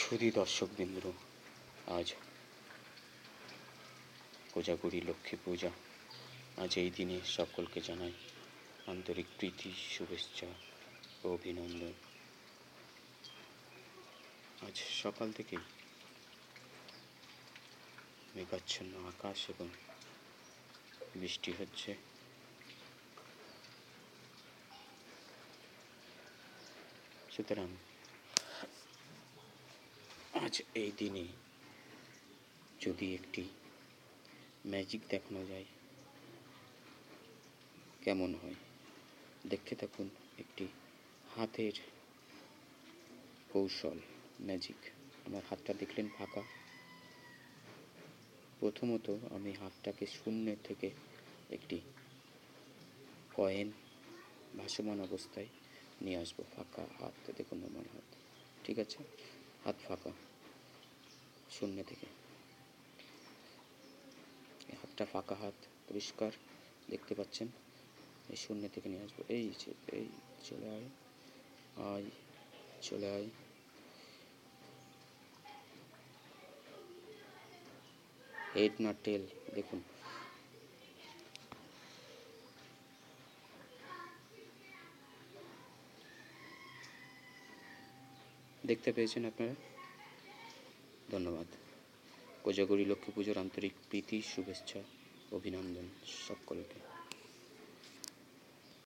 সুধী দর্শকবৃন্দ, আজ কোজাগুড়ি লক্ষ্মী পূজা। আজ এই দিনে সকলকে জানাই আন্তরিক প্রীতি, শুভেচ্ছা ও অভিনন্দন। আজ সকাল থেকেই মেঘাচ্ছন্ন আকাশ এবং বৃষ্টি হচ্ছে। সুতরাং আজ এই দিনে যদি একটি ম্যাজিক দেখানো যায়, কেমন হয়? দেখতে থাকুন একটি হাতের কৌশল ম্যাজিক আমার হাতটা দেখলেন ফাঁকা। প্রথমত আমি হাতটাকে শূন্য থেকে একটি কয়েন ভাসমান অবস্থায় নিয়ে আসব। ফাঁকা হাত, দেখুন আমার হাত। ঠিক আছে? হাত ফাঁকা, শূন্য থেকে। এই হাতটা ফাঁকা হাত, পরিষ্কার, দেখতে পাচ্ছেন? এই শূন্য থেকে নিয়ে আসব। এই এই চলে আয় আয়, চলে আয়। হেড না টেল দেখুন। দেখতে পেয়েছেন আপনারা। ধন্যবাদ। কোজাগরি লক্ষ্মী পুজোর আন্তরিক প্রীতি শুভেচ্ছা অভিনন্দন সকলকে